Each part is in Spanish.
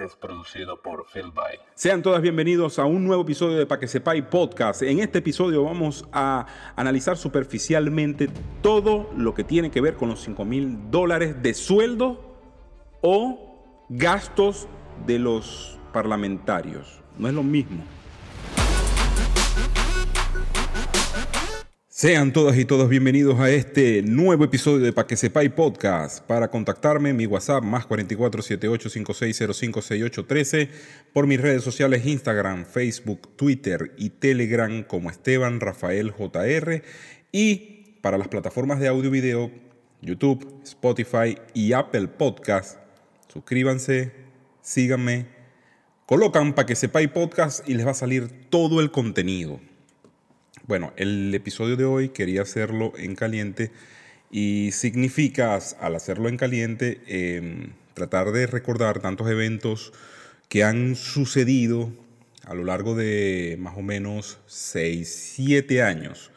es producido por Phil By. Sean todas bienvenidos a un nuevo episodio de Pa' que podcast. En este episodio vamos a analizar superficialmente todo lo que tiene que ver con los 5 mil dólares de sueldo o gastos de los parlamentarios. No es lo mismo. Sean todas y todos bienvenidos a este nuevo episodio de Pa' que sepáis podcast. Para contactarme, mi WhatsApp más 447856056813 por mis redes sociales Instagram, Facebook, Twitter y Telegram como Esteban Rafael y para las plataformas de audio y video YouTube, Spotify y Apple Podcast. Suscríbanse, síganme, colocan Pa' que podcast y les va a salir todo el contenido. Bueno, el episodio de hoy quería hacerlo en caliente y significa, al hacerlo en caliente, em, tratar de recordar tantos eventos que han sucedido a lo largo de más o menos 6, 7 años.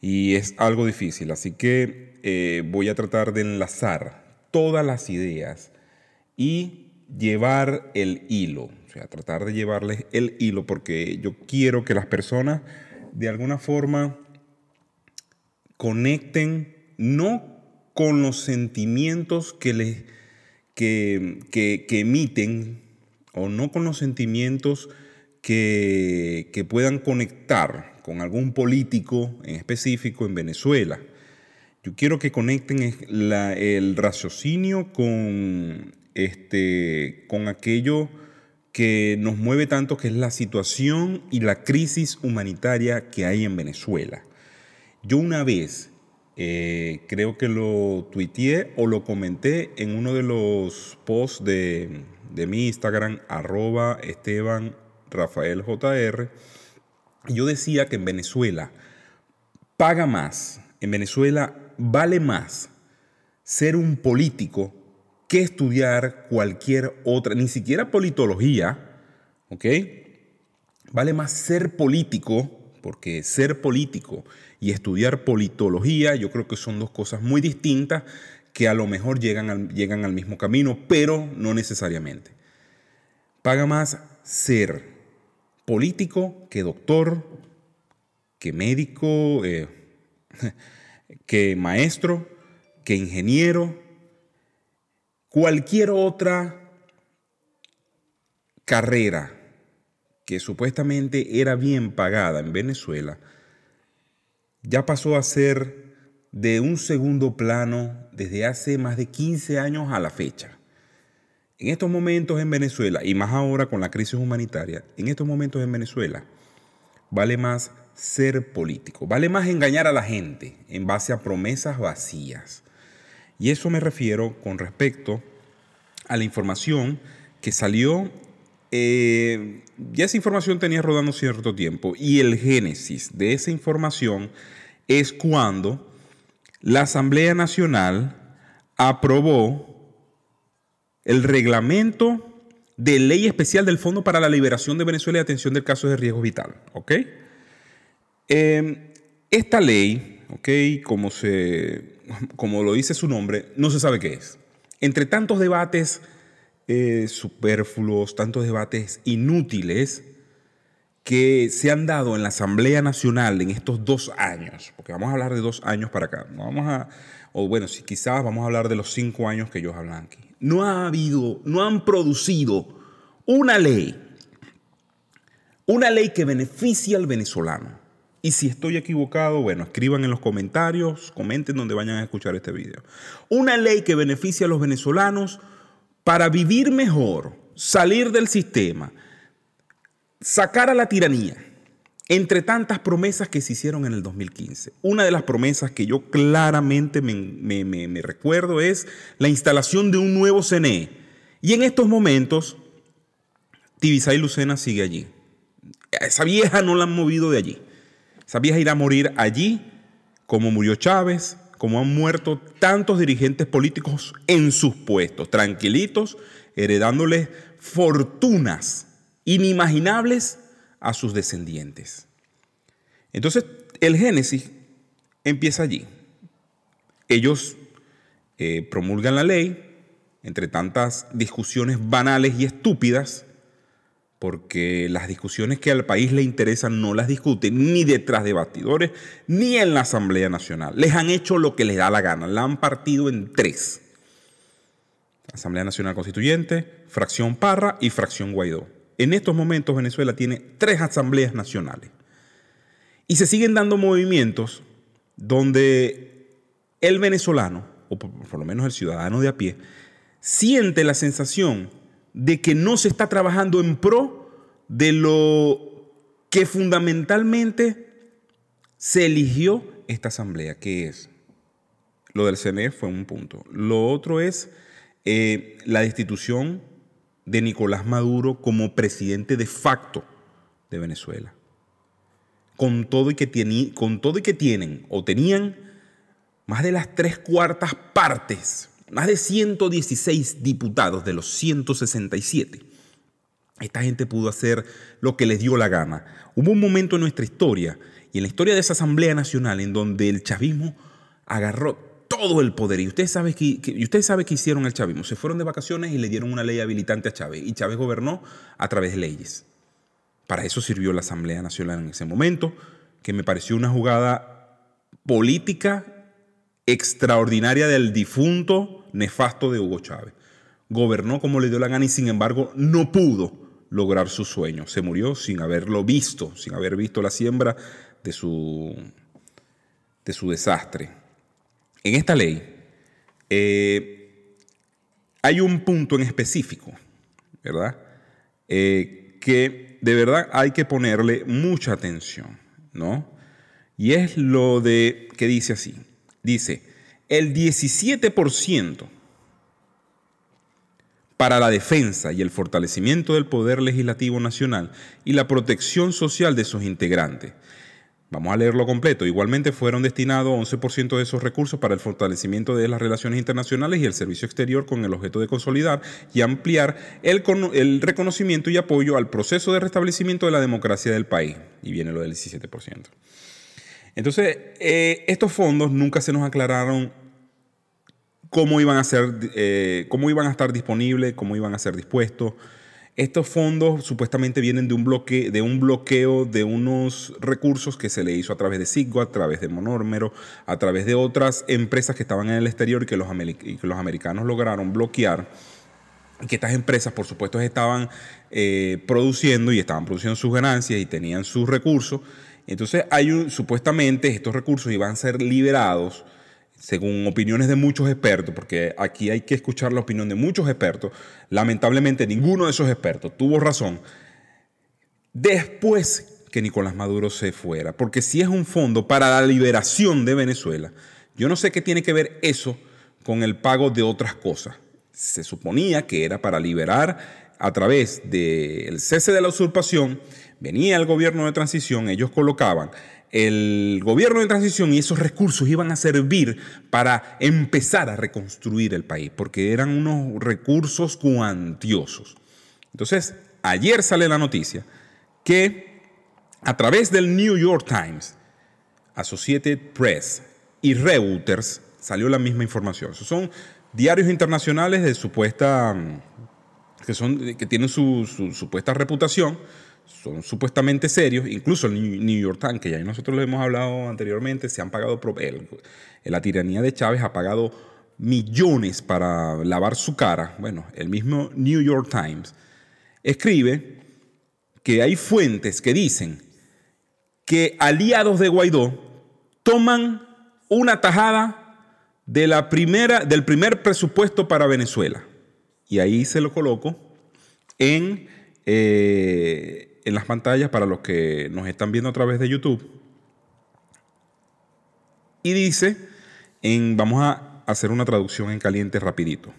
Y es algo difícil, así que eh, voy a tratar de enlazar todas las ideas y llevar el hilo, o sea, tratar de llevarles el hilo porque yo quiero que las personas de alguna forma conecten no con los sentimientos que, que, que, emiten o no con los sentimientos que, que, puedan conectar con algún político en específico en Venezuela. Yo quiero que conecten el raciocinio con, este, con aquello que nos mueve tanto, que es la situación y la crisis humanitaria que hay en Venezuela. Yo una vez, eh, creo que lo tuiteé o lo comenté en uno de los posts de, mi Instagram, arroba Esteban Rafael yo decía que en Venezuela paga más, en Venezuela vale más ser un político que estudiar cualquier otra, ni siquiera politología, ¿ok? Vale más ser político, porque ser político y estudiar politología, yo creo que son dos cosas muy distintas que a lo mejor llegan al, llegan al mismo camino, pero no necesariamente. Paga más ser político que doctor, que médico, eh, que maestro, que ingeniero, Cualquier otra carrera que supuestamente era bien pagada en Venezuela, ya pasó a ser de un segundo plano desde hace más de 15 años a la fecha. En estos momentos en Venezuela, y más ahora con la crisis humanitaria, en estos momentos en Venezuela, vale más ser político, vale más engañar a la gente en base a promesas vacías. Y eso me refiero con respecto a la información que salió. Eh, ya esa información tenía rodando cierto tiempo y el génesis de esa información es cuando la Asamblea Nacional aprobó el reglamento de ley especial del Fondo para la Liberación de Venezuela y Atención del Caso de Riesgo Vital. ¿ok? Eh, esta ley, ¿ok? Como se, como lo dice su nombre, no se sabe qué es. Entre tantos debates eh, superfluos, tantos debates inútiles que se han dado en la Asamblea Nacional en estos dos años, porque vamos a hablar de dos años para acá, no vamos a, o bueno, si quizás vamos a hablar de los cinco años que ellos hablan aquí. No ha habido, no han producido una ley, una ley que beneficie al venezolano y si estoy equivocado, bueno, escriban en los comentarios, comenten donde vayan a escuchar este video. Una ley que beneficie a los venezolanos para vivir mejor, salir del sistema, sacar a la tiranía, entre tantas promesas que se hicieron en el 2015. Una de las promesas que yo claramente me, recuerdo es la instalación de un nuevo CNE. Y en estos momentos, Tibisay Lucena sigue allí. Esa vieja no la han movido de allí. Esa irá a morir allí, como murió Chávez, como han muerto tantos dirigentes políticos en sus puestos, tranquilitos, heredándoles fortunas inimaginables a sus descendientes. Entonces, el Génesis empieza allí. Ellos eh, promulgan la ley entre tantas discusiones banales y estúpidas, porque las discusiones que al país le interesan no las discuten ni detrás de bastidores ni en la Asamblea Nacional. Les han hecho lo que les da la gana, la han partido en tres. Asamblea Nacional Constituyente, fracción Parra y fracción Guaidó. En estos momentos Venezuela tiene tres asambleas nacionales. Y se siguen dando movimientos donde el venezolano, o por lo menos el ciudadano de a pie, siente la sensación de que no se está trabajando en pro de lo que fundamentalmente se eligió esta asamblea, que es lo del CNE fue un punto. Lo otro es eh, la destitución de Nicolás Maduro como presidente de facto de Venezuela. Con todo, y que con todo y que tienen o tenían más de las tres cuartas partes más de 116 diputados de los 167. Esta gente pudo hacer lo que les dio la gana. Hubo un momento en nuestra historia y en la historia de esa Asamblea Nacional en donde el chavismo agarró todo el poder. Y ustedes saben que, ustedes saben que hicieron el chavismo. Se fueron de vacaciones y le dieron una ley habilitante a Chávez. Y Chávez gobernó a través de leyes. Para eso sirvió la Asamblea Nacional en ese momento, que me pareció una jugada política extraordinaria del difunto nefasto de Hugo Chávez. Gobernó como le dio la gana y sin embargo no pudo lograr su sueño. Se murió sin haberlo visto, sin haber visto la siembra de su, de su desastre. En esta ley eh, hay un punto en específico, ¿verdad? Eh, que de verdad hay que ponerle mucha atención, ¿no? Y es lo de que dice así. Dice, el 17% para la defensa y el fortalecimiento del poder legislativo nacional y la protección social de sus integrantes. Vamos a leerlo completo. Igualmente fueron destinados 11% de esos recursos para el fortalecimiento de las relaciones internacionales y el servicio exterior con el objeto de consolidar y ampliar el, el reconocimiento y apoyo al proceso de restablecimiento de la democracia del país. Y viene lo del 17%. Entonces, eh, estos fondos nunca se nos aclararon cómo iban a ser, eh, cómo iban a estar disponibles, cómo iban a ser dispuestos. Estos fondos supuestamente vienen de un, bloqueo de unos recursos que se le hizo a través de Siggo, a través de Monórmero, a través de otras empresas que estaban en el exterior y que los, los americanos lograron bloquear. Y que estas empresas, por supuesto, estaban eh, produciendo y estaban produciendo sus ganancias y tenían sus recursos entonces, hay un, supuestamente estos recursos iban a ser liberados, según opiniones de muchos expertos, porque aquí hay que escuchar la opinión de muchos expertos. Lamentablemente, ninguno de esos expertos tuvo razón. Después que Nicolás Maduro se fuera, porque si es un fondo para la liberación de Venezuela, yo no sé qué tiene que ver eso con el pago de otras cosas. Se suponía que era para liberar a través del cese de la usurpación venía el gobierno de transición, ellos colocaban el gobierno de transición y esos recursos iban a servir para empezar a reconstruir el país, porque eran unos recursos cuantiosos. Entonces, ayer sale la noticia que a través del New York Times, Associated Press y Reuters salió la misma información. Esos son diarios internacionales de supuesta que, son, que tienen su supuesta reputación, son supuestamente serios, incluso el New York Times, que ya nosotros lo hemos hablado anteriormente, se han pagado, la tiranía de Chávez ha pagado millones para lavar su cara. Bueno, el mismo New York Times escribe que hay fuentes que dicen que aliados de Guaidó toman una tajada de la primera, del primer presupuesto para Venezuela. Y ahí se lo coloco en eh, en las pantallas para los que nos están viendo a través de YouTube. Y dice, en, vamos a hacer una traducción en caliente rapidito.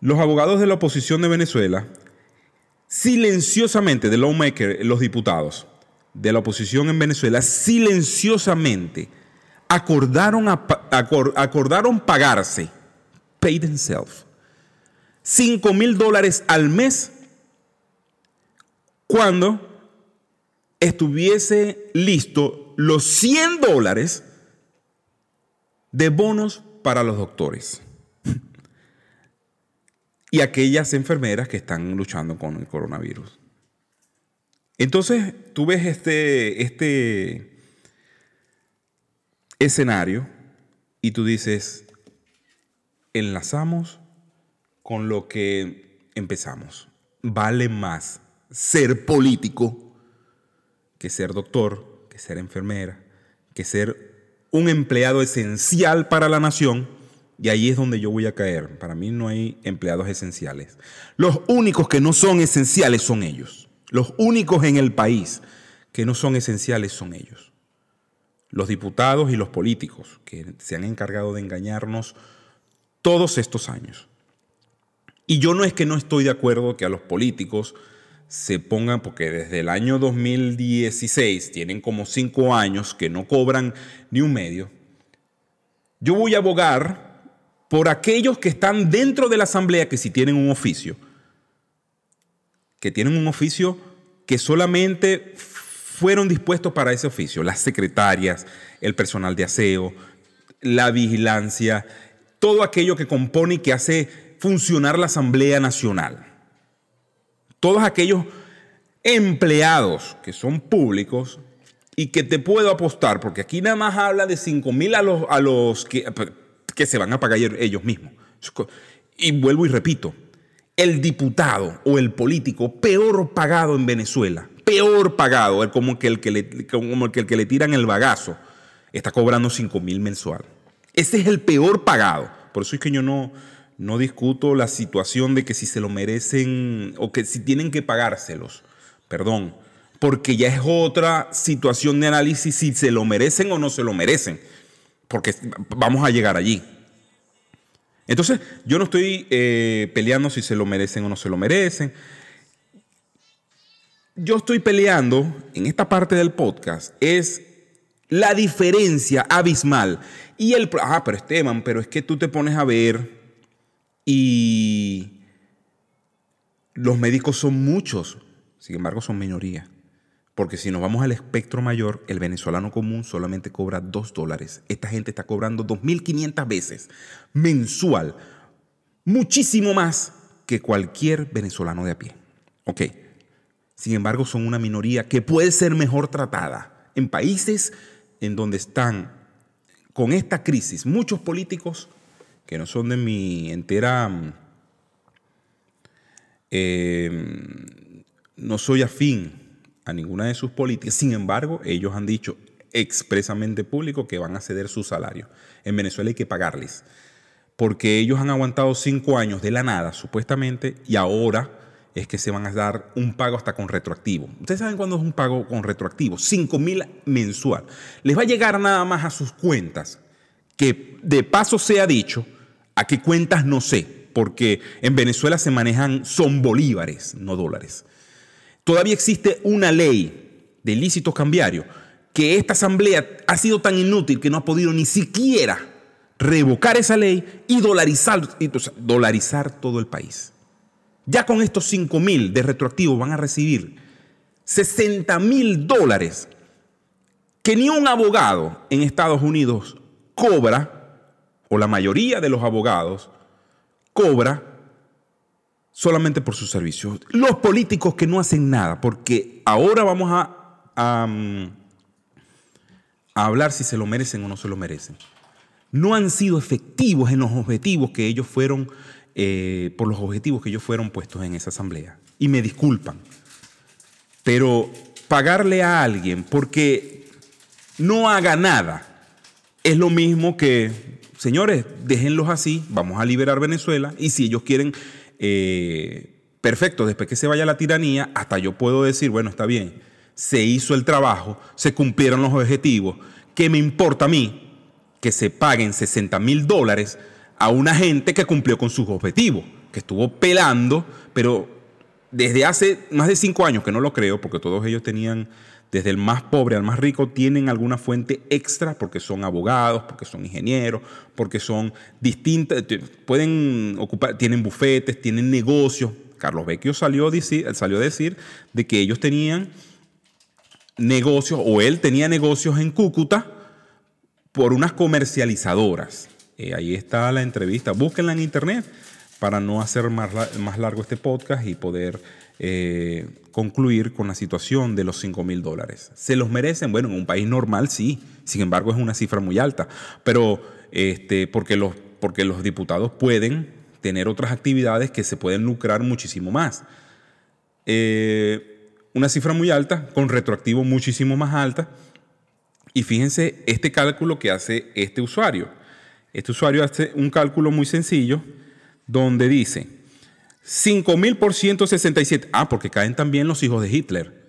Los abogados de la oposición de Venezuela, silenciosamente, de lawmaker, los diputados de la oposición en Venezuela, silenciosamente acordaron, acordaron pagarse, pay themselves, 5 mil dólares al mes cuando estuviese listo los 100 dólares de bonos para los doctores. y aquellas enfermeras que están luchando con el coronavirus. Entonces, tú ves este, este escenario y tú dices, enlazamos con lo que empezamos. Vale más ser político que ser doctor, que ser enfermera, que ser un empleado esencial para la nación. Y ahí es donde yo voy a caer. Para mí no hay empleados esenciales. Los únicos que no son esenciales son ellos. Los únicos en el país que no son esenciales son ellos. Los diputados y los políticos que se han encargado de engañarnos todos estos años. Y yo no es que no estoy de acuerdo que a los políticos se pongan, porque desde el año 2016 tienen como cinco años que no cobran ni un medio. Yo voy a abogar por aquellos que están dentro de la asamblea que si tienen un oficio, que tienen un oficio que solamente fueron dispuestos para ese oficio, las secretarias, el personal de aseo, la vigilancia, todo aquello que compone y que hace funcionar la Asamblea Nacional. Todos aquellos empleados que son públicos y que te puedo apostar, porque aquí nada más habla de 5 mil a los, que se van a pagar ellos mismos. Y vuelvo y repito, el diputado o el político peor pagado en Venezuela, peor pagado, como, que el que le, como el que le tiran el bagazo, está cobrando 5 mil mensual. Ese es el peor pagado. Por eso es que yo no, no discuto la situación de que si se lo merecen o que si tienen que pagárselos. Perdón. Porque ya es otra situación de análisis si se lo merecen o no se lo merecen. Porque vamos a llegar allí. Entonces, yo no estoy eh, peleando si se lo merecen o no se lo merecen. Yo estoy peleando en esta parte del podcast es la diferencia abismal. Y el, ah, pero Esteban, pero es que tú te pones a ver y los médicos son muchos, sin embargo son minoría. Porque si nos vamos al espectro mayor, el venezolano común solamente cobra 2 dólares. Esta gente está cobrando 2.500 veces mensual. Muchísimo más que cualquier venezolano de a pie. Ok. Sin embargo, son una minoría que puede ser mejor tratada en países en donde están con esta crisis muchos políticos que no son de mi entera... Em, no soy afín a ninguna de sus políticas, sin embargo, ellos han dicho expresamente público que van a ceder su salario. En Venezuela hay que pagarles, porque ellos han aguantado cinco años de la nada, supuestamente, y ahora es que se van a dar un pago hasta con retroactivo. Ustedes saben cuándo es un pago con retroactivo, 5 mil mensual. Les va a llegar nada más a sus cuentas, que de paso se ha dicho, a qué cuentas no sé, porque en Venezuela se manejan, son bolívares, no dólares. Todavía existe una ley de ilícitos cambiarios que esta asamblea ha sido tan inútil que no ha podido ni siquiera revocar esa ley y dolarizar, dolarizar todo el país. Ya con estos 5 mil de retroactivo van a recibir 60 mil dólares que ni un abogado en Estados Unidos cobra, o la mayoría de los abogados cobra solamente por sus servicios. Los políticos que no hacen nada, porque ahora vamos a, a, hablar si se lo merecen o no se lo merecen. No han sido efectivos en los objetivos que ellos fueron eh, por los objetivos que ellos fueron puestos en esa asamblea. Y me disculpan. Pero pagarle a alguien porque no haga nada es lo mismo que, señores, déjenlos así, vamos a liberar Venezuela y si ellos quieren, eh, perfecto, después que se vaya la tiranía, hasta yo puedo decir, bueno, está bien, se hizo el trabajo, se cumplieron los objetivos, ¿qué me importa a mí que se paguen 60 mil dólares a una gente que cumplió con sus objetivos, que estuvo pelando, pero desde hace más de cinco años, que no lo creo, porque todos ellos tenían, desde el más pobre al más rico, tienen alguna fuente extra, porque son abogados, porque son ingenieros, porque son distintas, pueden ocupar, tienen bufetes, tienen negocios. Carlos Vecchio salió a decir, salió a decir de que ellos tenían negocios, o él tenía negocios en Cúcuta por unas comercializadoras. Eh, ahí está la entrevista. Búsquenla en internet para no hacer más, la- más largo este podcast y poder eh, concluir con la situación de los 5 mil dólares. ¿Se los merecen? Bueno, en un país normal sí, sin embargo es una cifra muy alta, pero este, porque, los, porque los diputados pueden tener otras actividades que se pueden lucrar muchísimo más. Eh, una cifra muy alta, con retroactivo muchísimo más alta. Y fíjense este cálculo que hace este usuario. Este usuario hace un cálculo muy sencillo donde dice 5.000 por 167. Ah, porque caen también los hijos de Hitler.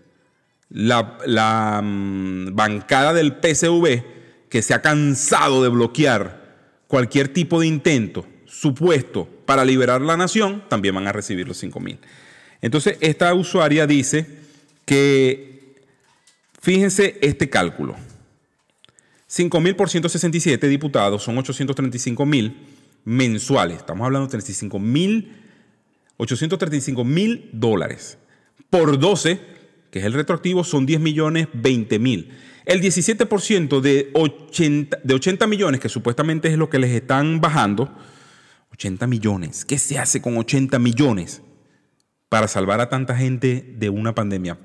La, mm, bancada del PSV que se ha cansado de bloquear cualquier tipo de intento supuesto para liberar la nación, también van a recibir los 5.000. Entonces, esta usuaria dice que, fíjense este cálculo. 5.000 por 167 diputados son 835.000 mensuales. Estamos hablando de 35.000, 835 mil dólares. Por 12, que es el retroactivo, son 10 millones 20 mil. El 17% de 80, de 80 millones, que supuestamente es lo que les están bajando, 80 millones. ¿Qué se hace con 80 millones para salvar a tanta gente de una pandemia?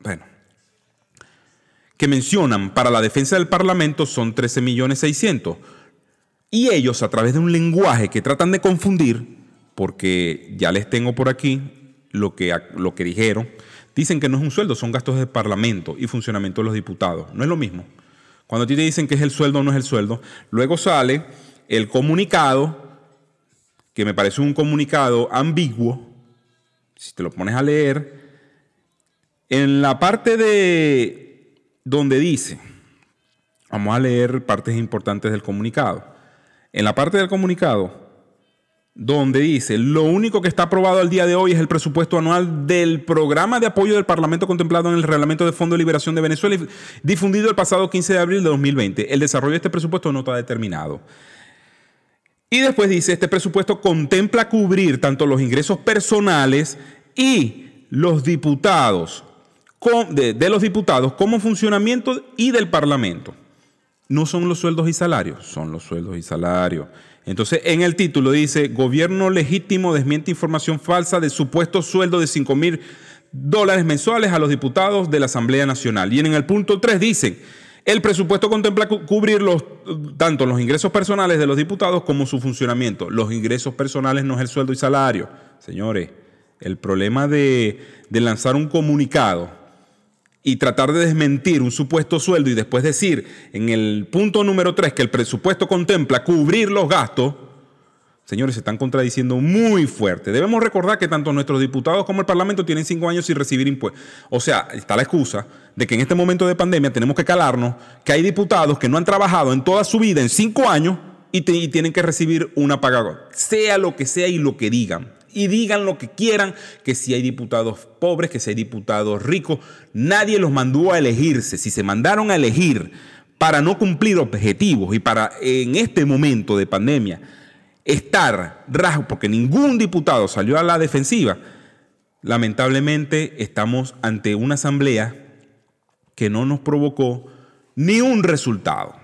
Bueno, que mencionan para la defensa del Parlamento son 13 millones 600. Y ellos, a través de un lenguaje que tratan de confundir, porque ya les tengo por aquí lo que, lo que dijeron, dicen que no es un sueldo, son gastos de Parlamento y funcionamiento de los diputados. No es lo mismo. Cuando a ti te dicen que es el sueldo o no es el sueldo, luego sale el comunicado, que me parece un comunicado ambiguo, si te lo pones a leer, en la parte de donde dice, vamos a leer partes importantes del comunicado. En la parte del comunicado, donde dice, lo único que está aprobado al día de hoy es el presupuesto anual del programa de apoyo del Parlamento contemplado en el Reglamento de Fondo de Liberación de Venezuela, difundido el pasado 15 de abril de 2020. El desarrollo de este presupuesto no está determinado. Y después dice, este presupuesto contempla cubrir tanto los ingresos personales y los diputados, de, de los diputados como funcionamiento y del Parlamento. No son los sueldos y salarios, son los sueldos y salarios. Entonces, en el título dice, gobierno legítimo desmiente información falsa de supuesto sueldo de 5 mil dólares mensuales a los diputados de la Asamblea Nacional. Y en el punto 3 dicen, el presupuesto contempla cu cubrir tanto los ingresos personales de los diputados como su funcionamiento. Los ingresos personales no es el sueldo y salario. Señores, el problema de lanzar un comunicado y tratar de desmentir un supuesto sueldo y después decir en el punto número 3 que el presupuesto contempla cubrir los gastos, señores, se están contradiciendo muy fuerte. Debemos recordar que tanto nuestros diputados como el Parlamento tienen cinco años sin recibir impuestos. O sea, está la excusa de que en este momento de pandemia tenemos que calarnos que hay diputados que no han trabajado en toda su vida en cinco años y, y tienen que recibir una paga, sea lo que sea y lo que digan y digan lo que quieran, que si hay diputados pobres, que si hay diputados ricos, nadie los mandó a elegirse. Si se mandaron a elegir para no cumplir objetivos y para en este momento de pandemia estar rasgo, porque ningún diputado salió a la defensiva, lamentablemente estamos ante una asamblea que no nos provocó ni un resultado.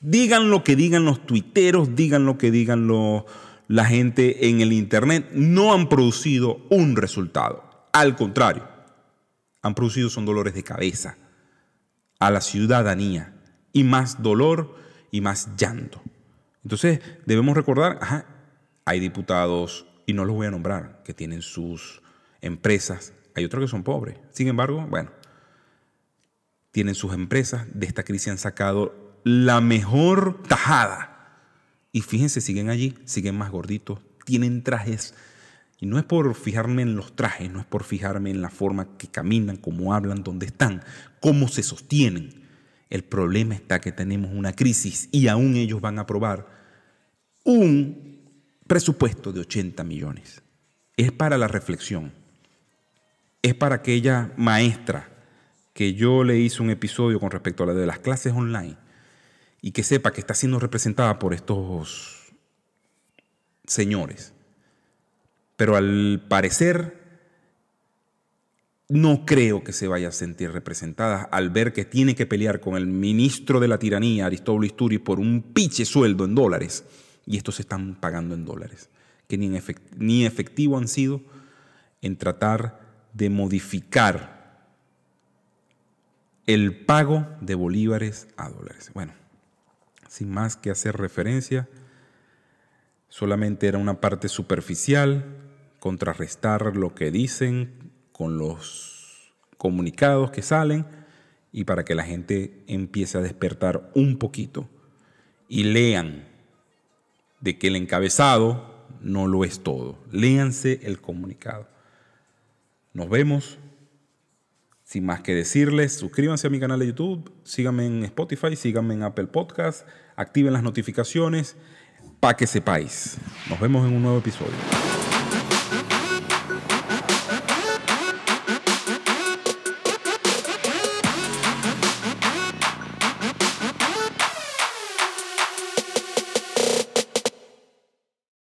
Digan lo que digan los tuiteros, digan lo que digan los la gente en el Internet no han producido un resultado. Al contrario, han producido son dolores de cabeza a la ciudadanía y más dolor y más llanto. Entonces debemos recordar, hay diputados, y no los voy a nombrar, que tienen sus empresas, hay otros que son pobres. Sin embargo, bueno, tienen sus empresas, de esta crisis han sacado la mejor tajada y fíjense, siguen allí, siguen más gorditos, tienen trajes. Y no es por fijarme en los trajes, no es por fijarme en la forma que caminan, cómo hablan, dónde están, cómo se sostienen. El problema está que tenemos una crisis y aún ellos van a aprobar un presupuesto de 80 millones. Es para la reflexión. Es para aquella maestra que yo le hice un episodio con respecto a la de las clases online y que sepa que está siendo representada por estos señores. Pero al parecer no creo que se vaya a sentir representada al ver que tiene que pelear con el ministro de la tiranía, Aristóbulo Isturi, por un piche sueldo en dólares. Y estos se están pagando en dólares. que ni, ni efectivo han sido en tratar de modificar el pago de bolívares a dólares. Bueno, sin más que hacer referencia, solamente era una parte superficial, contrarrestar lo que dicen con los comunicados que salen y para que la gente empiece a despertar un poquito y lean de que el encabezado no lo es todo. Léanse el comunicado. Nos vemos. Sin más que decirles, suscríbanse a mi canal de YouTube, síganme en Spotify, síganme en Apple Podcast, activen las notificaciones para que sepáis. Nos vemos en un nuevo episodio.